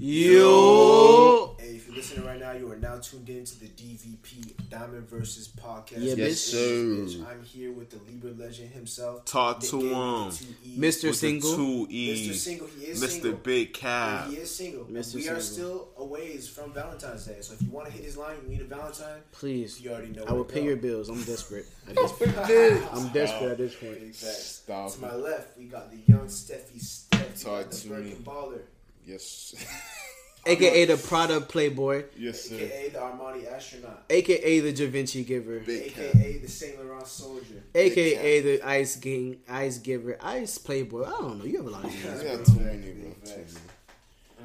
Yo. Hey, if you're listening right now, you are now tuned in to the DVP Diamond versus Podcast. Yeah, This bitch. is bitch. I'm here with the Libra legend himself. Talk Nick to him. with the two E's. Mr. Single. the two Mr. Single, he is Mr. single. Big And Cap. he is single. Mr. We are still a ways from Valentine's Day. So if you want to hit his line, you need a Valentine. Please. You already know. I will pay go. your bills. I'm desperate. at this. I'm desperate at this point. Big facts. Stop. To my left, we got the young Steffi Steph. Talk the to Birkin me. baller. Yes. AKA the Prada Playboy. yes, sir. AKA the Armani astronaut. AKA the Da Vinci Giver. Big cap. AKA the Saint Laurent soldier. AKA the Ice King, Ice Giver, Ice Playboy. I don't know. You have a lot of You names. got too many, bro. Too many. Uh,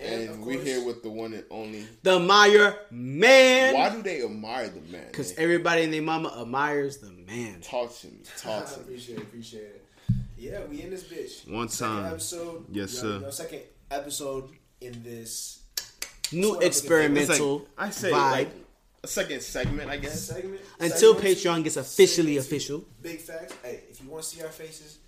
and, And we course, here with the one and only. The Meyer man. Why do they admire the man? Because everybody and their mama admires the man. talk to me. Talk to me. appreciate it, appreciate it. Yeah, we in this bitch. One Second time. episode. Yes, you already sir. second episode in this New Sort of experimental I say vibe. like a second segment, I guess. segment. Until segment, Patreon gets officially official. Big facts. Hey, if you want to see our faces,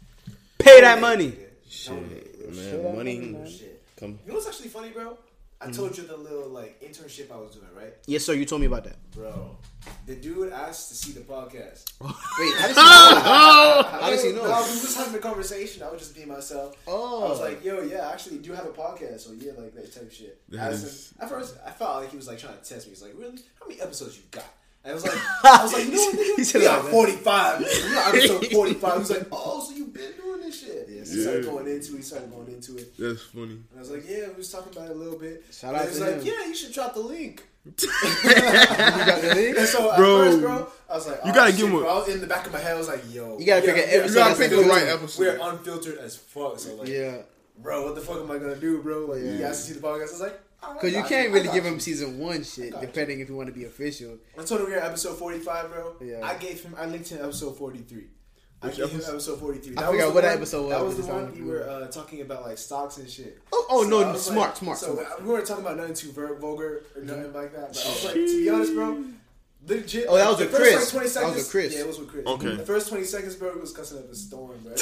Pay that money. Shit, man, money. Shit. Come. You know what's actually funny, bro? I mm-hmm. told you the little like internship I was doing, right, Yes, sir. You told me about that. bro? The dude asked to see the podcast. Wait, how did you know? How No, know? we was having a conversation. I was just being myself. Oh. I was like, yo, yeah, I actually do have a podcast, so yeah, like that type of shit. Is- him- at first, I felt like he was like trying to test me. He's like, really? How many episodes you got? And I was like, I was like, you know what, nigga? He said we got 45. You know, episode 45. He was like, oh, he yeah. started going into it. He started going into it. That's funny. And I was like, yeah, we was talking about it a little bit. Shout and out to like, yeah, you should drop the link. you got the link? And so bro. First, bro, I was like, you gotta oh, shit, give him. Bro. In the back of my head, I was like, yo, you gotta pick yeah, You gotta pick the right episode. We're unfiltered as fuck. So like, yeah, bro, what the fuck am I gonna do, bro? Like, yeah. you guys see the podcast? I was like. Because you can't you. really give you. him season one shit, depending you. if you want to be official. I told him we're episode 45, bro. Yeah. I gave him, I linked him episode 43. Which gave him episode? episode forty-three. I That forgot what one- episode That was was the the one time. we were uh, talking about like stocks and shit. Oh, oh So no, I was smart, like- smart, So smart. we weren't talking about nothing too vulgar or nothing like that. But I was like, to be honest, bro. Legit. Oh, that was the with first, Chris. Like, 20 That was seconds, with Chris. Yeah, it was with Chris. Okay. The first twenty seconds, bro, he was cussing up a storm, bro. like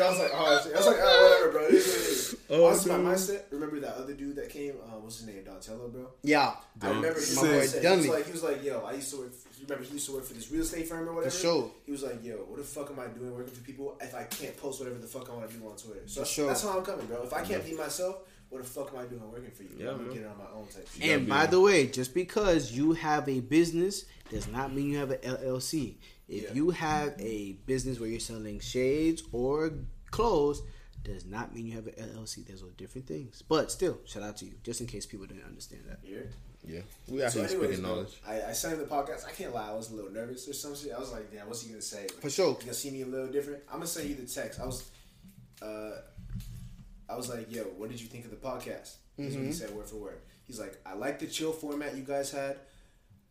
I was like, oh shit. I was like, oh, whatever, bro. It is what it is. Oh, Honestly, my mindset. Remember that other dude that came? Uh, what's his name? Donatello, bro. Yeah, I remember his My boy. He was like, he was like, yo, I used to work. You remember he used to work for this real estate firm or whatever. For sure. He was like, yo, what the fuck am I doing working for people if I can't post whatever the fuck I want to do on Twitter? So For sure. that's how I'm coming, bro. If I can't be myself, what the fuck am I doing working for you? Yeah, I'm gonna man. get it on my own type. Shit. And by the way, just because you have a business does not mean you have an LLC. If Yeah. you have a business where you're selling shades or clothes, does not mean you have an LLC. Those are different things. But still, shout out to you, just in case people didn't understand that. Yeah. Yeah, we out So anyways, speaking knowledge. I, I signed the podcast. I can't lie, I was a little nervous or some shit. I was like, damn, what's he gonna say? For sure. You gonna see me a little different? I'm gonna send you the text. I was, uh, I was like, yo, what did you think of the podcast? Here's what he said word for word. He's like, I like the chill format you guys had.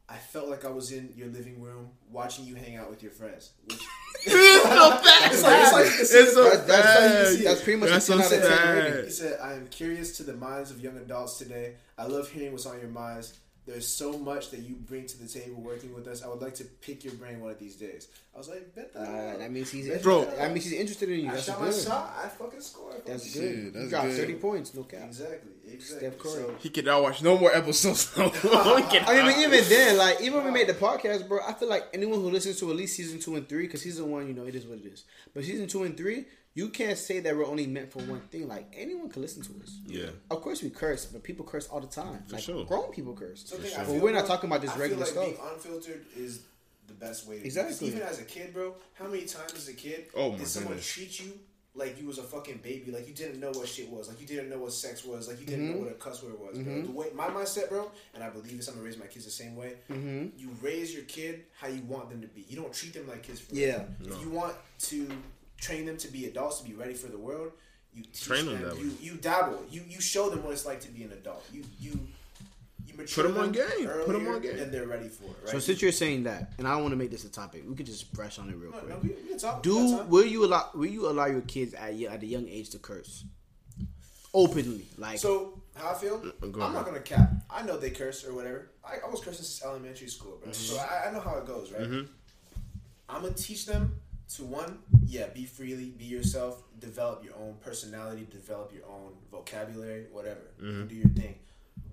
I felt like I was in your living room watching you hang out with your friends. Which, it's like, it's like, it's, It's so That's, that's, bad. that's pretty much That's the 10 so out of 10 rating. He said, I am curious to the minds of young adults today. I love hearing what's on your minds. There's so much that you bring to the table working with us. I would like to pick your brain one of these days. I was like, bet that. Uh, that means he's Bro. That means he's interested in you. I That's shot good. my shot. I fucking scored. That's Fucking good. Shit, you that's dropped good. 30 points, no cap. Exactly. Exactly. Steph Curry. So, He cannot watch no more episodes. No. I mean, even then, like, even when we made the podcast, bro, I feel like anyone who listens to at least season two and three, because season one, you know, it is what it is. But season two and three, you can't say that we're only meant for one thing. Like, anyone can listen to us. Yeah. Of course, we curse, but people curse all the time. like, sure. grown people curse. something I But we're not talking about just I feel like stuff. Being unfiltered is the best way. To Exactly. It. Even as a kid, bro, how many times as a kid Oh, my did someone goodness. treat you like you was a fucking baby, like you didn't know what shit was, like you didn't know what sex was, like you didn't Mm-hmm. know what a cuss word was. Bro. The way my mindset, bro, and I believe this, I'm gonna raise my kids the same way. Mm-hmm. You raise your kid how you want them to be. You don't treat them like kids. For Yeah. If you want to train them to be adults, to be ready for the world, you teach Train them that way. You you dabble. You you show them what it's like to be an adult. You you. You mature Put 'em on them game. Put 'em on game. and they're ready for it. Right? So since you're saying that, and I don't want to make this a topic, we could just brush on it real no, quick. no, we, we can talk. Do We got will you allow will you allow your kids at y- at a young age to curse openly? Like So how I feel? go I'm ahead. not gonna cap. I know they curse or whatever. I, I was cursing since elementary school, bro. Mm-hmm. So I, I know how it goes, right? I'm gonna teach them to one, yeah, be freely, be yourself, develop your own personality, develop your own vocabulary, whatever. Mm-hmm. Do your thing.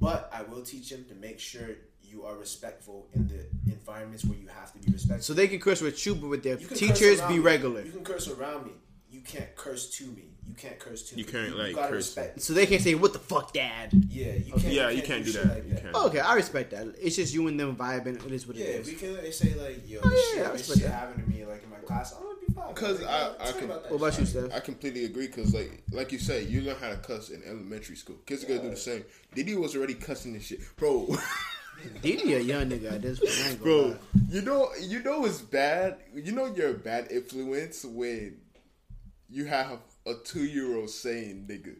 But I will teach him to make sure you are respectful in the environments where you have to be respectful. So they can curse with you, but with their teachers, curse around be me. regular. You can curse around me. You can't curse to me. You can't curse to You me. can't, like, gotta curse. respect. So they can't say, "What the fuck, Dad?" Yeah, you Okay. can't. Yeah, you can't do shit that. like You can't. Oh, okay, I respect that. It's just you and them vibing. It is what it is. Yeah, we can they say like, yo, Oh, this yeah, I shit, this shit that. happened to me like in my class. I'm gonna be fine. 'Cause Like, I- yo, I tell can- about What about you, Steph? I completely agree because, like, like you said, you learn how to cuss in elementary school. Kids are gonna do the same. Diddy was already cussing this shit, bro. Diddy a young nigga at this point. I ain't gonna bro, lie. you know, you know it's bad. You know you're a bad influence when you have a two year old saying nigga.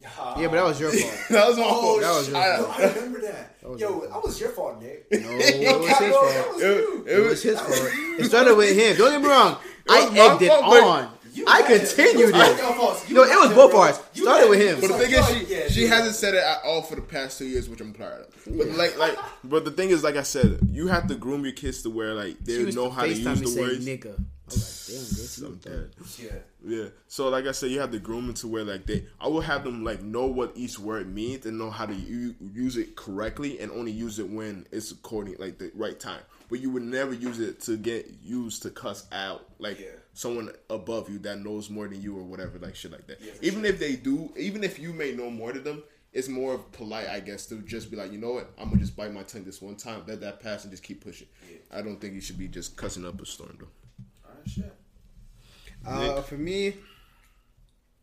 Yeah, but that was your fault. that was my Oh, fault. that was your I- Yo, I remember that. was Yo, that was your fault, Nick. No, it was his fault. It, you. it was was his fault. It started with him. Don't get me wrong. I was egged it on. You I had it. continued It it. your fault. You No, it was both bro. ours. Started with him. But the thing is, she, yeah, she dude. hasn't said it at all for the past two years, which I'm proud of. But like, like, but the thing is, like I said, you have to groom your kids to where like they know how to use me the words. nigga. I was like, damn, bitch, you I'm a dead. Yeah. Yeah. So like I said, you have to groom them to where like they, I will have them like know what each word means and know how to u- use it correctly and only use it when it's according like the right time. But you would never use it to get used to cuss out like Yeah. Someone above you that knows more than you or whatever like shit like that. Yeah, for even if they do, even if you may know more to them. It's more of polite, I guess, to just be like, you know what, I'm gonna just bite my tongue this one time, let that pass, and just keep pushing. I don't think you should be just cussing up a storm, though. All right, shit. Uh, for me,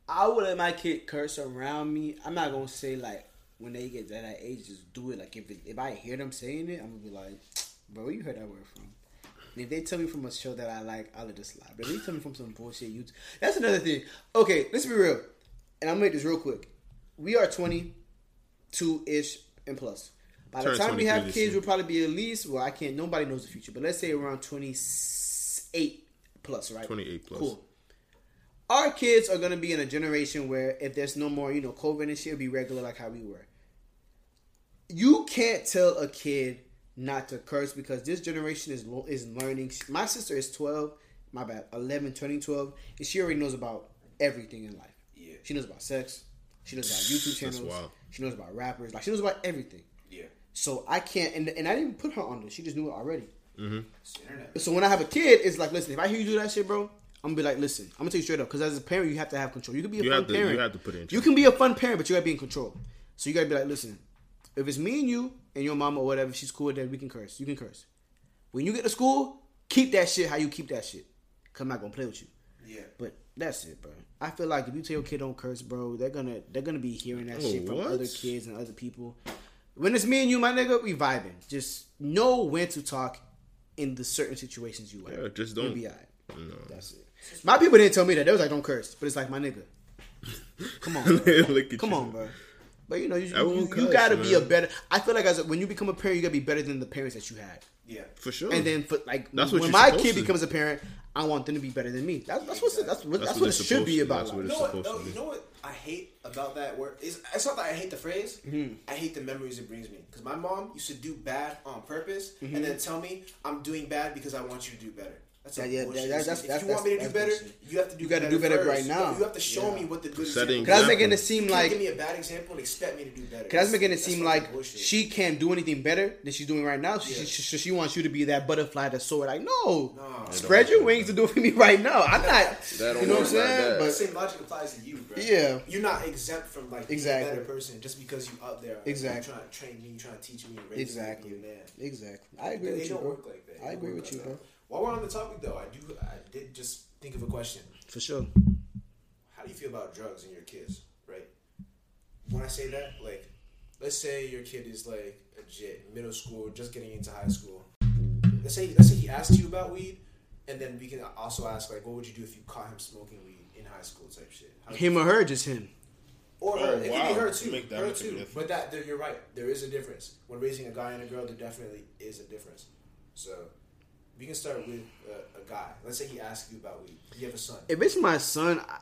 I would let my kid curse around me. I'm not gonna say like when they get to that age, just do it. Like if it, if I hear them saying it, I'm gonna be like, bro, where you heard that word from? If they tell me from a show that I like, I'll let it slide. But if they tell me from some bullshit, YouTube, that's another thing. Okay, let's be real, and I'm gonna make this real quick. We are 22 ish and plus. By the Turn time we have kids, year. we'll probably be at least. Well, I can't. Nobody knows the future, but let's say around 28 plus, right? 28 plus. Cool our kids are gonna be in a generation where if there's no more, you know, COVID and shit, it'll be regular like how we were. You can't tell a kid not to curse because this generation is is learning. My sister is twelve, my bad, eleven, turning twelve, and she already knows about everything in life. Yeah. She knows about sex. She knows about YouTube That's channels. wild. She knows about rappers. Like she knows about everything. Yeah. So I can't, and, and I didn't even put her on this. She just knew it already. Mm-hmm. It's the internet. So when I have a kid, it's like, listen, if I hear you do that shit, bro, I'm gonna be like, listen, I'm gonna tell you straight up, because as a parent, you have to have control. You can be a You fun have to- parent. you have to put it in You can be a fun parent, but you gotta be in control. So you gotta be like, listen, if it's me and you and your mama or whatever, she's cool with that, we can curse. You can curse. When you get to school, keep that shit how you keep that shit. Cause I'm not gonna play with you. Yeah. But that's it, bro. I feel like if you tell your kid don't curse, bro, they're gonna they're gonna be hearing that Oh, shit from what? other kids and other people. When it's me and you, my nigga, we vibing. Just know when to talk in the certain situations you are. Yeah, just You'll don't. be alright. No. That's it. My people didn't tell me that. They was like, don't curse. But it's like, my nigga. Come on. Bro. Look at Come you. on, bro. But you know, you, Everyone you, you gotta be a better. I feel like as a, when you become a parent, you gotta be better than the parents that you had. Yeah. For sure. And then for like That's when you're my kid to. becomes a parent, I want them to be better than me. That's that's what's that's what, that's, That's what, what it should be about. that's what life. You know what? supposed No, to be. you know what I hate about that word is it's not that I hate the phrase. Mm-hmm. I hate the memories it brings me. Because my mom used to do bad on purpose Mm-hmm. and then tell me I'm doing bad because I want you to do better. That's a Yeah, yeah, bullshit. that- that's- if that's- you want me to do better, bullshit. you have to do. You gotta do better first. right now. You have to show Yeah. me what the good Setting example. Cause I was making it seem You like give me a bad example and expect me to do better. Cause that's making it seem like bullshit. she can't do anything better than she's doing right now. She, Yeah. she, she, she wants you to be that butterfly that soar. Like, no, No. spread your wings to do it for me right now. I'm not. That You don't know what I'm work like saying? But same logic applies to you, bro. Yeah. You're not exempt from like being Exactly. a better person just because you up there. Exactly. You're trying to train me, you're trying to teach me, and raise exactly, me to man. exactly. I agree with you, don't bro. work like that. I agree with you, bro. That. While we're on the topic, though, I do. I did just think of a question. For sure. How do you feel about drugs and your kids? Right. When I say that, like, let's say your kid is like a jit, middle school, just getting into high school. Let's say let's say he asked you about weed, and then we can also ask like, what would you do if you caught him smoking weed in high school type shit? How Him or her, just him. Or Oh, her. It wow. could be her too. Make that her much of a too. difference. But that you're right. There is a difference when raising a guy and a girl. There definitely is a difference. So we can start with a, a guy. Let's say he asks you about weed. You have a son. If it's my son, I,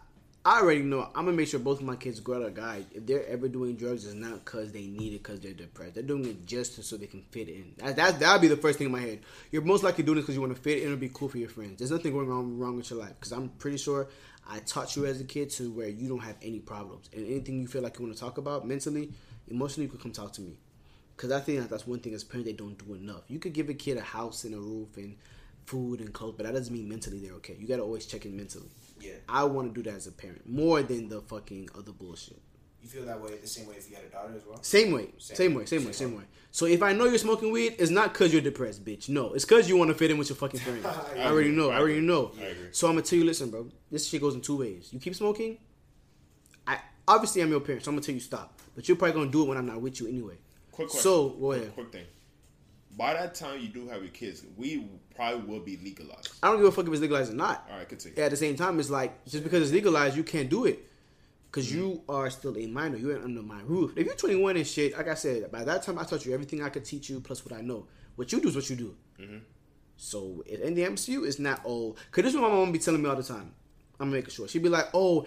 I already know. I'm gonna make sure both of my kids grow out a guy. If they're ever doing drugs, it's not because they need it because they're depressed. They're doing it just so they can fit in. That that that'd be the first thing in my head. You're most likely doing this because you want to fit in and be cool for your friends. There's nothing going on wrong with your life because I'm pretty sure I taught you as a kid to where you don't have any problems and anything you feel like you want to talk about mentally, emotionally, you could come talk to me. Because I think that that's one thing as parents they don't do enough. You could give a kid a house and a roof and food and clothes, but that doesn't mean mentally they're okay. You gotta always check in mentally. Yeah. I want to do that as a parent more than the fucking other bullshit. You feel that way the same way if you had a daughter as well? Same way, Same. same, way, same, way, Same same way. So if I know you're smoking weed, it's not because you're depressed, bitch. No, it's because you want to fit in with your fucking friends. I already know. I already know. I. So I'm gonna tell you, listen, bro. This shit goes in two ways. You keep smoking. I obviously I'm your parent, so I'm gonna tell you stop. But you're probably gonna do it when I'm not with you anyway. Quick question. So go ahead. Quick thing. By that time you do have your kids, we probably will be legalized. I don't give a fuck if it's legalized or not. All right, continue. At the same time, it's like just because it's legalized, you can't do it because you are still a minor. You ain't under my roof. If you're 21 and shit, like I said, by that time I taught you everything I could teach you plus what I know. What you do is what you do. Mm-hmm. So in in the MCU, it's not oh, cause this is what my mom be telling me all the time. I'm making sure she'd be like, oh,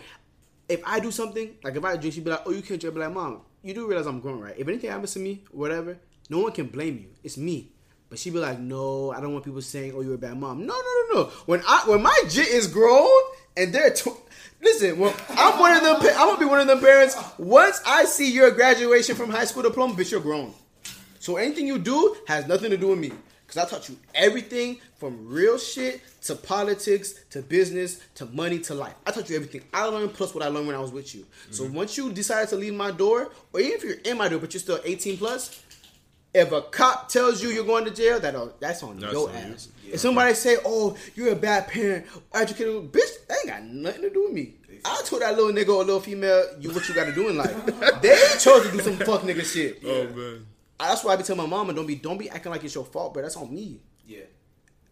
if I do something, like if I drink, she'd be like, oh, you can't drink. I'd be like, mom, you do realize I'm grown, right? If anything happens to me, whatever, no one can blame you. It's me. But she'd be like, no, I don't want people saying, oh, you're a bad mom. No, no, no, no. When I when my jit is grown and they're tw- listen, well, I'm one of them. I'm gonna be one of them parents. Once I see your graduation from high school diploma, bitch, you're grown. So anything you do has nothing to do with me. Cause I taught you everything from real shit to politics to business to money to life. I taught you everything I learned plus what I learned when I was with you. So mm-hmm. once you decided to leave my door, or even if you're in my door but you're still 18 plus, if a cop tells you you're going to jail, that oh, that's on That's your on you. ass. If somebody say, "Oh, you're a bad parent, educated," bitch, that ain't got nothing to do with me. I told that little nigga or little female, "You what you got to do in life." they chose to do some fuck nigga shit. Oh man. That's why I be telling my mama, don't be don't be acting like it's your fault, bro. That's on me. Yeah.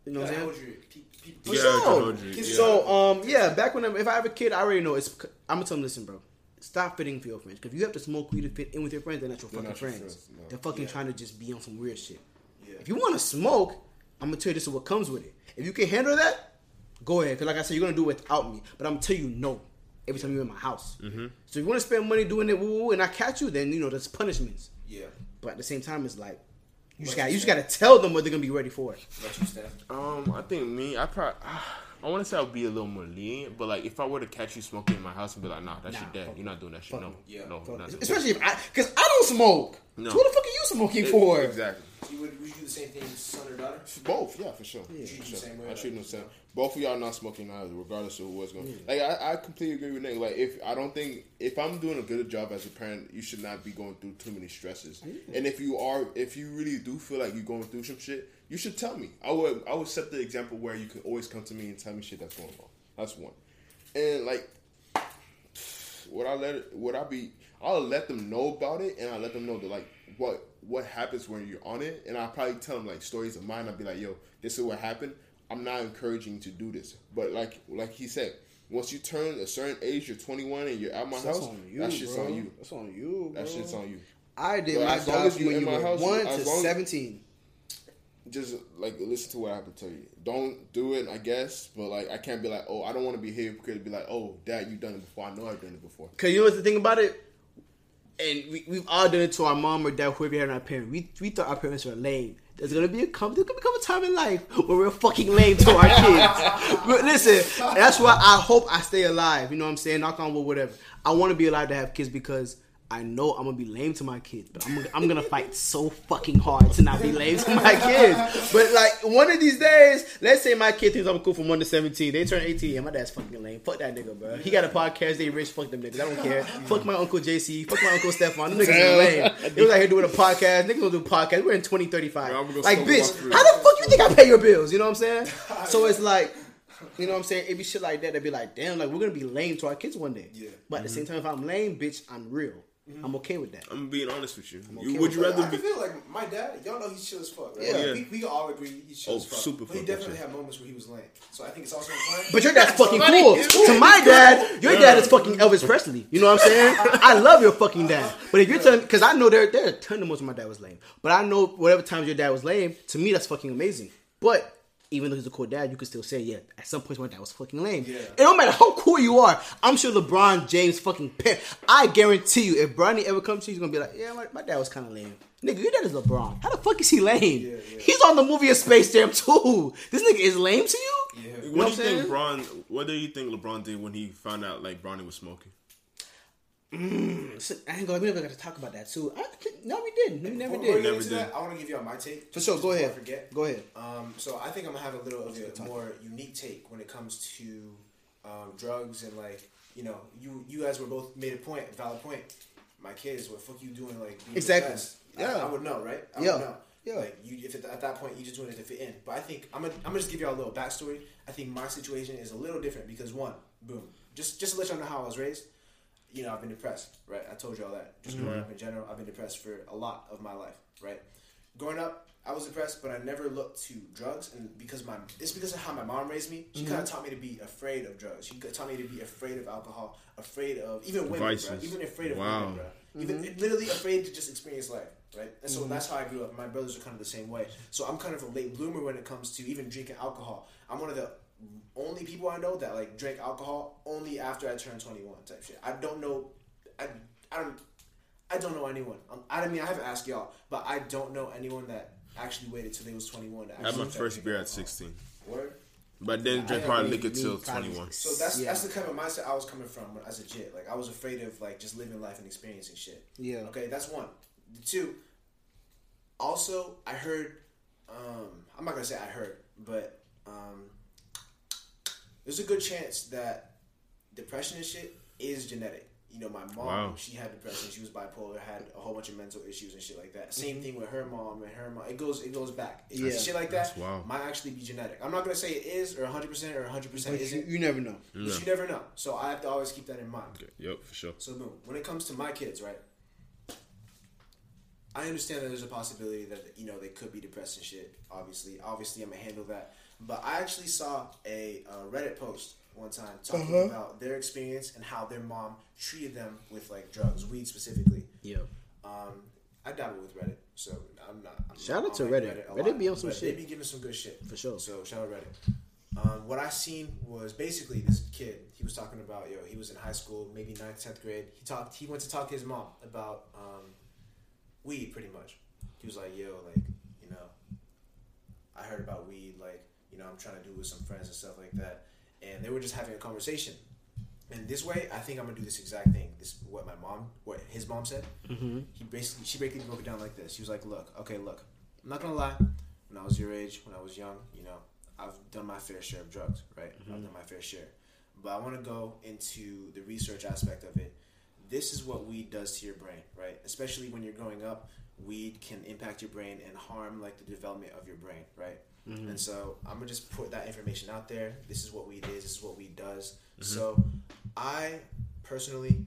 You know what I'm saying? Hold your, pe- pe- For Yeah, sure. I can hold you, yeah. So um yeah, back when I'm, if I have a kid, I already know it's. I'm gonna tell them, listen, bro. Stop fitting for your friends. Because if you have to smoke weed to fit in with your friends, they're not your They're fucking not your friends. friends, no. They're fucking Yeah. trying to just be on some weird shit. Yeah. If you want to smoke, I'm gonna tell you this is what comes with it. If you can handle that, go ahead. Because like I said, you're gonna do it without me. But I'm gonna tell you no every time you're in my house. Mm-hmm. So if you want to spend money doing it, woo, woo, and I catch you, then you know there's punishments. Yeah. But at the same time, it's like you just got you just got to tell them what they're gonna be ready for. Let you stand. Um, I think me, I probably, I want to say I'll be a little more lenient, but like if I were to catch you smoking in my house and be like, nah, that's Nah, your dad. You're not doing that shit. No, no. Yeah. no, not it. doing that. Especially if I, because I don't smoke. No. So what the fuck are you smoking for? Exactly. You would, would you do the same thing with son or daughter? Both, yeah, for sure. Yeah. For sure. same way, I like, treat them the same. Both of y'all not smoking either, regardless of what's going. Like I, I completely agree with Nick. Like if I don't think if I'm doing a good job as a parent, you should not be going through too many stresses. And if you are, if you really do feel like you're going through some shit, you should tell me. I would, I would set the example where you can always come to me and tell me shit that's going on. That's one. And like would I let it? Would I be? I'll let them know about it, and I let them know that like what what happens when you're on it, and I'll probably tell them like stories of mine. I'll be like, yo, this is what happened. I'm not encouraging you to do this, but like like he said, once you turn a certain age, you're 21 and you're at my That's house. on you, that shit's bro. on you. That's on you, bro. That shit's on you. I did But my as job when you were house, one to long- seventeen. Just like listen to what I have to tell you. Don't do it, I guess, but like I can't be like, oh, I don't want to be here because be like, oh, dad, you've done it before. I know I've done it before. Cause you know what's the thing about it, and we, we've all done it to our mom or dad, whoever had our parents. We we thought our parents were lame. There's gonna be a come. There's gonna become a time in life where we're fucking lame to our kids. but listen, that's why I hope I stay alive. You know what I'm saying? Knock on wood, whatever. I want to be alive to have kids because I know I'm gonna be lame to my kids, but I'm, I'm gonna fight so fucking hard to not be lame to my kids. But like one of these days, let's say my kid thinks I'm cool from one to seventeen. They turn eighteen, and my dad's fucking lame. Fuck that nigga, bro. He got a podcast. They rich. Fuck them niggas. I don't care. Fuck my uncle JC. Fuck my uncle Stefan. Them niggas is lame. They was out here doing a podcast. Niggas gonna do a podcast. We're in 2035. Yeah, I'm like, bitch, how the fuck you think I pay your bills? You know what I'm saying? So it's like. You know what I'm saying? It'd be shit like that. They'd be like, damn, like we're gonna be lame to our kids one day. Yeah. But at the same time, if I'm lame, bitch, I'm real. Mm-hmm. I'm okay with that. I'm being honest with you. okay you would with you I rather can be? feel like my dad. Y'all know he's chill as fuck. Right? Yeah. Like, we, we can all agree he's chill Oh, as fuck. super but he definitely had moments where he was lame. So I think it's also important. But your dad's fucking cool. To my dad, your dad is fucking Elvis Presley. You know what I'm saying? I love your fucking dad. But if you're telling, because I know there there are a ton of moments where my dad was lame. But I know whatever times your dad was lame, to me that's fucking amazing. But even though he's a cool dad, you could still say, yeah, at some point my dad was fucking lame. Yeah. It don't matter how cool you are. I'm sure LeBron James fucking pet. I guarantee you, if Bronny ever comes to you, he's gonna be like, yeah, my, my dad was kind of lame. Nigga, your dad is LeBron. How the fuck is he lame? Yeah, yeah. He's on the movie of Space Jam too. This nigga is lame to you? Yeah. You know What do you I'm think, saying? Bron? What do you think LeBron did when he found out like Bronny was smoking? So, I ain't gonna. We never got to talk about that too. I, no, we didn't. We never Before we did. get Never did. that, I want to give you all my take. For sure. Go before I ahead. forget. Go ahead. Um, so I think I'm gonna have a little of a more unique take when it comes to um, drugs and like you know you you guys were both made a point, valid point. My kids, what fuck you doing? Like being Exactly. depressed? I- Yeah. I, would know, right? I Yeah. would know. Yeah. Like you, if at, at that point you just doing it to fit in. But I think I'm gonna I'm gonna just give y'all a little backstory. I think my situation is a little different because one, boom, just just to let y'all know how I was raised. You know, I've been depressed, right? I told you all that. Just growing up mm-hmm. in general, I've been depressed for a lot of my life, right? Growing up, I was depressed, but I never looked to drugs, and because my it's because of how my mom raised me. She kind of mm-hmm. taught me to be afraid of drugs. She taught me to be afraid of alcohol, afraid of even women, bro. Even afraid of Wow. women, bro. Even mm-hmm. literally afraid to just experience life, right? And so that's how I grew up. My brothers are kind of the same way. So I'm kind of a late bloomer when it comes to even drinking alcohol. I'm one of the only people I know that like drink alcohol only after I turned 21 type shit. I don't know. I, I don't. I don't know anyone. Um, I mean, I haven't asked y'all, but I don't know anyone that actually waited till they was 21 to I had my first drinking beer at 16, Word. but then drank drink hard liquor me till probably 21. So that's Yeah. that's the kind of mindset I was coming from when- i as a jit. Like I was afraid of like just living life and experiencing shit. Yeah. Okay, that's one. The Two. Also, I heard. Um, I'm not gonna say I heard, but um, there's a good chance that depression and shit is genetic. You know, my mom, Wow. she had depression. She was bipolar, had a whole bunch of mental issues and shit like that. Same thing with her mom and her mom. It goes, it goes back. It- Yeah. shit like that wild. might actually be genetic. I'm not gonna say it is or 100 percent or 100 percent But you, isn't. you never know. But you never know. So I have to always keep that in mind. Okay, Yep, for sure. So boom. When it comes to my kids, right? I understand that there's a possibility that you know they could be depressed and shit. Obviously, obviously, I'm gonna handle that. But I actually saw a uh, Reddit post one time talking Uh-huh. about their experience and how their mom treated them with like drugs, weed specifically. Yeah. Um, I dabble with Reddit, so I'm not. I'm Shout out to like Reddit. a Reddit lot, be on some but shit. They be giving some good shit For sure. So shout out Reddit. Um, what I seen was basically this kid. He was talking about yo. He was in high school, maybe ninth, tenth grade. He talked. He went to talk to his mom about um, weed, pretty much. He was like, yo, like you know, I heard about weed. Like you know, I'm trying to do with some friends and stuff like that. And they were just having a conversation. And this way, I think I'm gonna do this exact thing. This what my mom, what his mom said. Mm-hmm. He basically, she basically broke it down like this. She was like, "Look, okay, look. I'm not gonna lie. When I was your age, when I was young, you know, I've done my fair share of drugs, right? I've done my fair share. But I want to go into the research aspect of it. This is what weed does to your brain, right? Especially when you're growing up, weed can impact your brain and harm like the development of your brain, right? And so I'm gonna just put that information out there. This is what weed is. This is what weed does. So I personally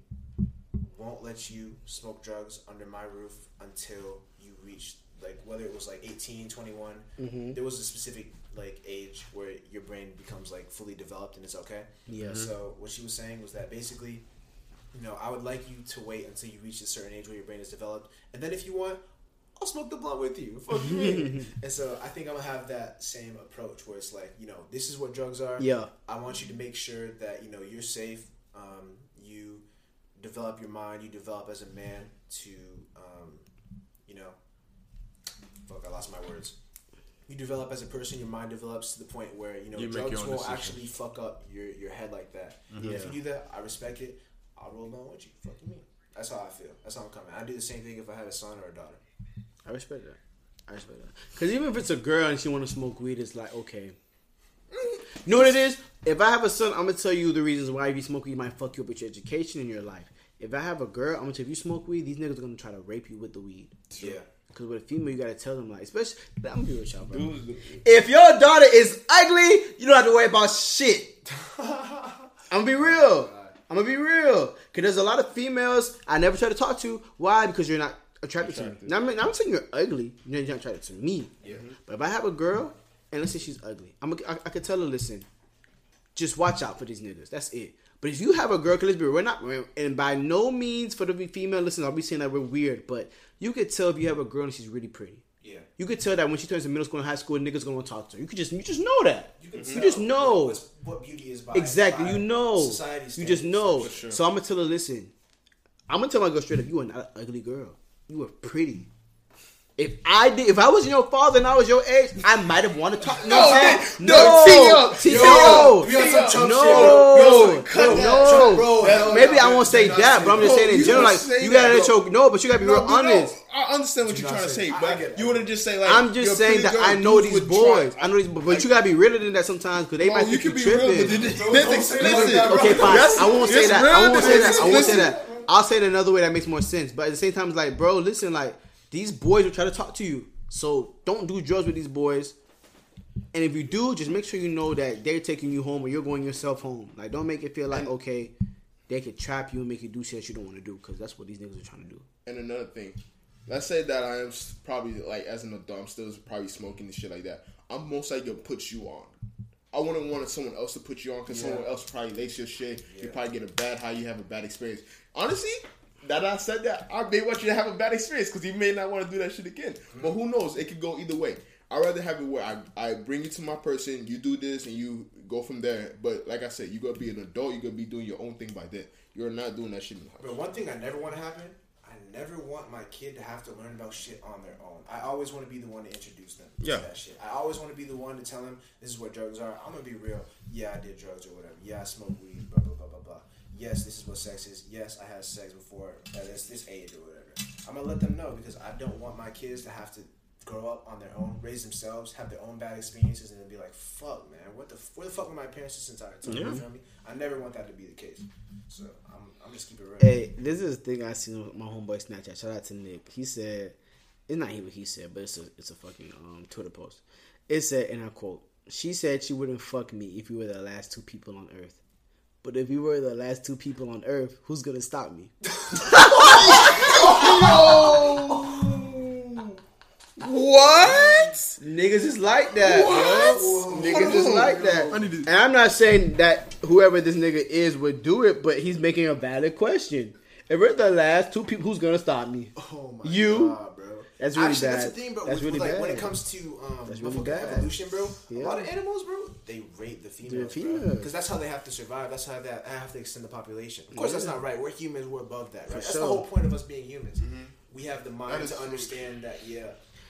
won't let you smoke drugs under my roof until you reach like whether it was like 18 21 Mm-hmm. there was a specific like age where your brain becomes like fully developed and it's okay Yeah. so what she was saying was that basically you know i would like you to wait until you reach a certain age where your brain is developed and then if you want i'll smoke the blunt with you fuck you and so i think i'm gonna have that same approach where it's like you know this is what drugs are Yeah. I want you to make sure that you know you're safe. Um, you develop your mind. You develop as a man to, um, you know, fuck. I lost my words. You develop as a person. Your mind develops to the point where you know You drugs won't decisions. actually fuck up your your head like that. And if you do that, I respect it. I'll roll along with you. Fuck you mean? That's how I feel. That's how I'm coming. I do the same thing if I had a son or a daughter. I respect that. I respect that. Because even if it's a girl and she want to smoke weed, it's like, okay. You know what it is? If I have a son, I'm going to tell you the reasons why if you smoke weed, it might fuck you up with your education and your life. If I have a girl, I'm going to tell you, if you smoke weed, these niggas are going to try to rape you with the weed. Yeah. Because with a female, you got to tell them, like, especially, I'm going to be real with y'all, bro. If your daughter is ugly, you don't have to worry about shit. I'm gonna be real. I'm gonna be real. Cause there's a lot of females I never try to talk to. Why? Because you're not attracted, to me. Now, I'm, not- saying you're ugly. You're not attracted to me. Yeah. Mm-hmm. But if I have a girl and let's say she's ugly, I'm a, I, I could tell her, listen, just watch out for these niggas. That's it. But if you have a girl, cause let's be real, we're not, and by no means for the female, listen, I'll be saying that we're weird, but you could tell if you have a girl and she's really pretty. Yeah. you could tell that when she turns to middle school and high school, niggas gonna talk to her. You could just you just know that. You, can You just know. what beauty is by Exactly, by you know. You just know. Sure. So I'm gonna tell her, listen, I'm gonna tell my girl straight up, you are not an ugly girl. You are pretty. If I did, if I was your father and I was your age, I might have wanted to talk. No, No, no, no, tee up, tee tee up. up. We on some Trump no, shit, bro. cut that. no. Maybe I won't say that, but I'm just saying in general, like you gotta that, let your no, but you gotta be real honest. I understand what you're trying to say- say, I- I but you wouldn't just say like. I'm just saying that I know these boys. I know these, but, but you gotta be realer than that sometimes because they might think you be tripping. this- Don't- this don't say it like explicit. that, bro. Okay, fine. I won't say that. I won't say that. I won't say that. I'll say it another way that makes more sense. But at the same time, it's like, bro, listen, like these boys will try to talk to you, so don't do drugs with these boys. And if you do, just make sure you know that they're taking you home or you're going yourself home. Like, don't make it feel like okay, they could trap you and make you do shit that you don't want to do because that's what these niggas are trying to do. And another thing, let's say that I am probably like as an adult, I'm still probably smoking and shit like that. I'm most likely gonna put you on. I wouldn't want someone else to put you on because someone else probably lace your shit. You probably get a bad high. You have a bad experience. Honestly, that I said that, I may want you to have a bad experience because you may not want to do that shit again. Mm-hmm. But who knows? It could go either way. I'd rather have it where I, I bring you to my person, you do this, and you go from there. But like I said, you're going to be an adult. You're going to be doing your own thing by then. You're not doing that shit in the house. But one thing I never want to happen, never want my kid to have to learn about shit on their own. I always want to be the one to introduce them Yeah. to that shit. I always want to be the one to tell them this is what drugs are. I'm gonna be real. Yeah, I did drugs or whatever. Yeah, I smoked weed. Blah blah blah blah blah. Yes, this is what sex is. Yes, I had sex before at this this age or whatever. I'm gonna let them know because I don't want my kids to have to grow up on their own, raise themselves, have their own bad experiences, and then be like, "Fuck, man, what the where the fuck were my parents this entire time?" You feel me? I never want that to be the case. So I'm I'm just keep it real. Hey, this is a thing I seen on my homeboy Snapchat. Shout out to Nick. He said, it's not what he said, but it's a it's a fucking um, Twitter post. It said, and I quote: "She said she wouldn't fuck me if you were the last two people on Earth, but if you were the last two people on Earth, who's gonna stop me?" What? Niggas is like that, bro. Niggas is like that. I need to- And I'm not saying that whoever this nigga is would do it, but he's making a valid question. If we're the last two people, who's gonna stop me? Oh my You? god, bro. That's really Actually, That's bad. the thing, bro. That's with, really like, bad. When it comes to um, That's really motherfucking bad. evolution, bro, Yeah. a lot of animals, bro, they rape the females, females. Because that's how they have to survive. That's how they have to extend the population. Of course, that's not right. We're humans. We're above that, right? That's sure. the whole point of us being humans. We have the mind That is to true. understand that. Yeah,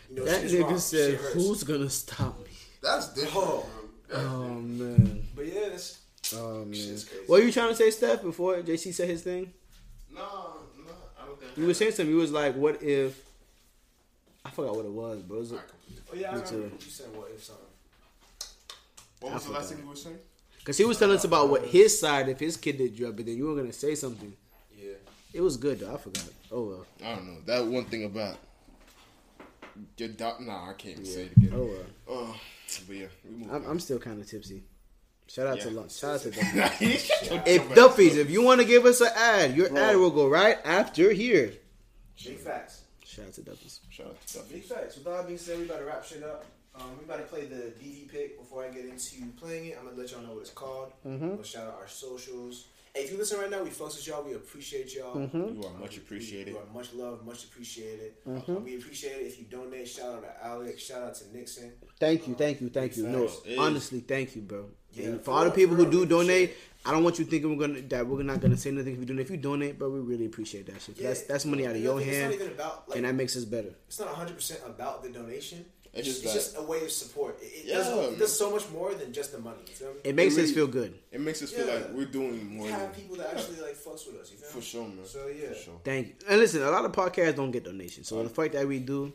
you know, That nigga wrong. said, "Who's gonna stop me?" That's different. Oh. Oh man, But yeah, that's oh man. Crazy. What were you trying to say, Steph? Before JC said his thing, No, no, I don't think. you were saying something. You was like, "What if?" I forgot what it was, bro. It was- Oh yeah, I remember too. you said what if something. What was I the last thing you were saying? Cause he was telling us about what his side if his kid did drug, but then you were gonna say something. Yeah. It was good though. I forgot. Oh well. I don't know. That one thing about your doc. Nah, I can't even say it again. Oh well. Oh, but yeah, we move. I'm, I'm still kind of tipsy. Shout out to lunch. Shout out to Duffy. on. if Duffy's, if you want to give us an ad, your ad will go right after here. Big facts. Shout out to Duffy's. Shout out to Big facts. With all that being said, we about to wrap shit up. Um, we about to play the DV pick before I get into playing it. I'm gonna let y'all know what it's called. We'll shout out our socials. Hey, if you listen right now, we fucks with y'all. We appreciate y'all. Mm-hmm. You are uh, much appreciated. You are much love, much appreciated. Mm-hmm. Uh, we appreciate it if you donate. Shout out to Alex. Shout out to Nixon. Thank you, thank you, thank you. No, Facts. It is. honestly, thank you, bro. Yeah, And for for all the people for who do we appreciate donate, I don't want you thinking we're gonna that we're not gonna say nothing if you donate. If you donate, bro, we really appreciate that shit. That's that's money out of You your hand, It's not even about like and that makes us better. it's not 100 percent about the donation. It's It's, just it's that- just a way of support. It, it, Yeah, does, it does so much more than just the money. You feel me? It makes It us feel good. It makes us feel like we're doing more. We Than, have people that actually like fucks with us. You feel for me? sure, man. So yeah. For sure. Thank you. And listen, a lot of podcasts don't get donations, so the fact that we do,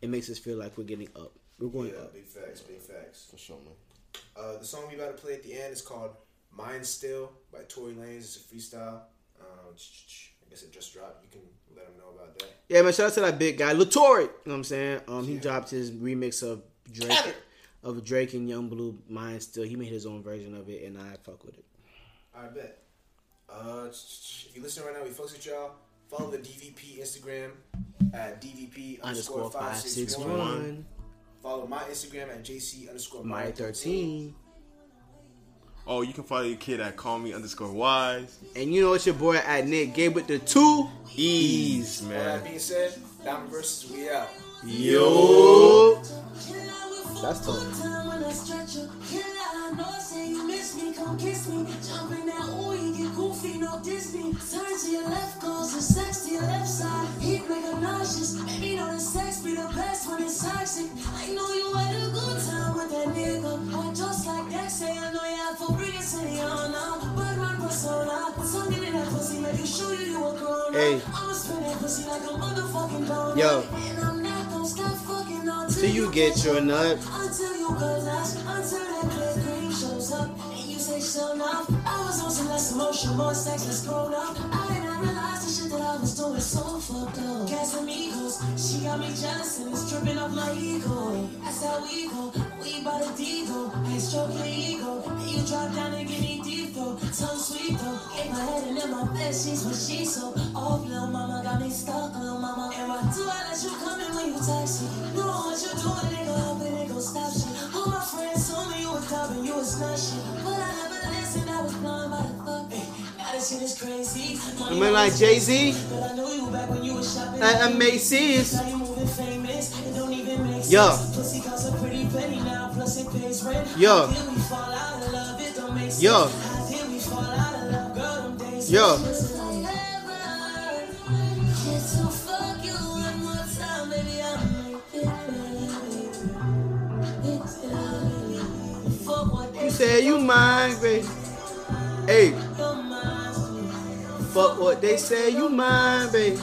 it makes us feel like we're getting up. We're going Yeah, up. big facts, big facts. For sure, man. Uh, the song we about to play at the end is called "Mind Still" by Tory Lanez. It's a freestyle. Um, I guess it just dropped. You can let them know about that. Yeah, man. Shout out to that big guy, Latory. You know what I'm saying? Um, he dropped his remix of Drake, of Drake and Yung Bleu. Mine still. He made his own version of it, and I fuck with it. I bet. Uh, if you listen right now, we fucks with y'all. Follow the DVP Instagram at DVP Underscore five six 561. one. Follow my Instagram at JC underscore My my thirteen. Oh, you can follow your kid at call me underscore wise. And you know it's your boy at Nick Gabe with the two Ease, All man. that being said, Diamond versus we out. Yo. That's tough. Donut. Yo. And I'm not gonna stop fucking until Till you get your nut. until you collapse, until that clear green shows up, and you say so enough. I was on some less emotion, more sex, less grown up. Shit that I was doing so fucked up. Casamigos, she got me jealous and it's tripping off my ego. That's how we go, we by the Digo. I stroke your ego, and you drop down and give me deep throat. Tongue sweet though, ain't my head and in my bed sheets when she's so off. Oh, little mama got me stuck, little mama. And why do I let you come in when you text me? Know what you're doing, it go help and it go stop shit. All my friends told me you was dubbing, you was shit. Shit. I mean, like Jay Z But I know you back you was shopping. at Macy's. Now you moving famous, it don't even make sense. Yeah. Pussy costs a pretty penny now, plus it pays rent. Yeah. How did we fall out of love? It don't make sense. Yeah. How did we fall out of love? Girl, them days Yeah. was like heaven. Just to fuck you one more time, baby, I'll make it better. It's better. Fuck what they You say you mine, baby. Hey. Fuck what they say, you mine, baby.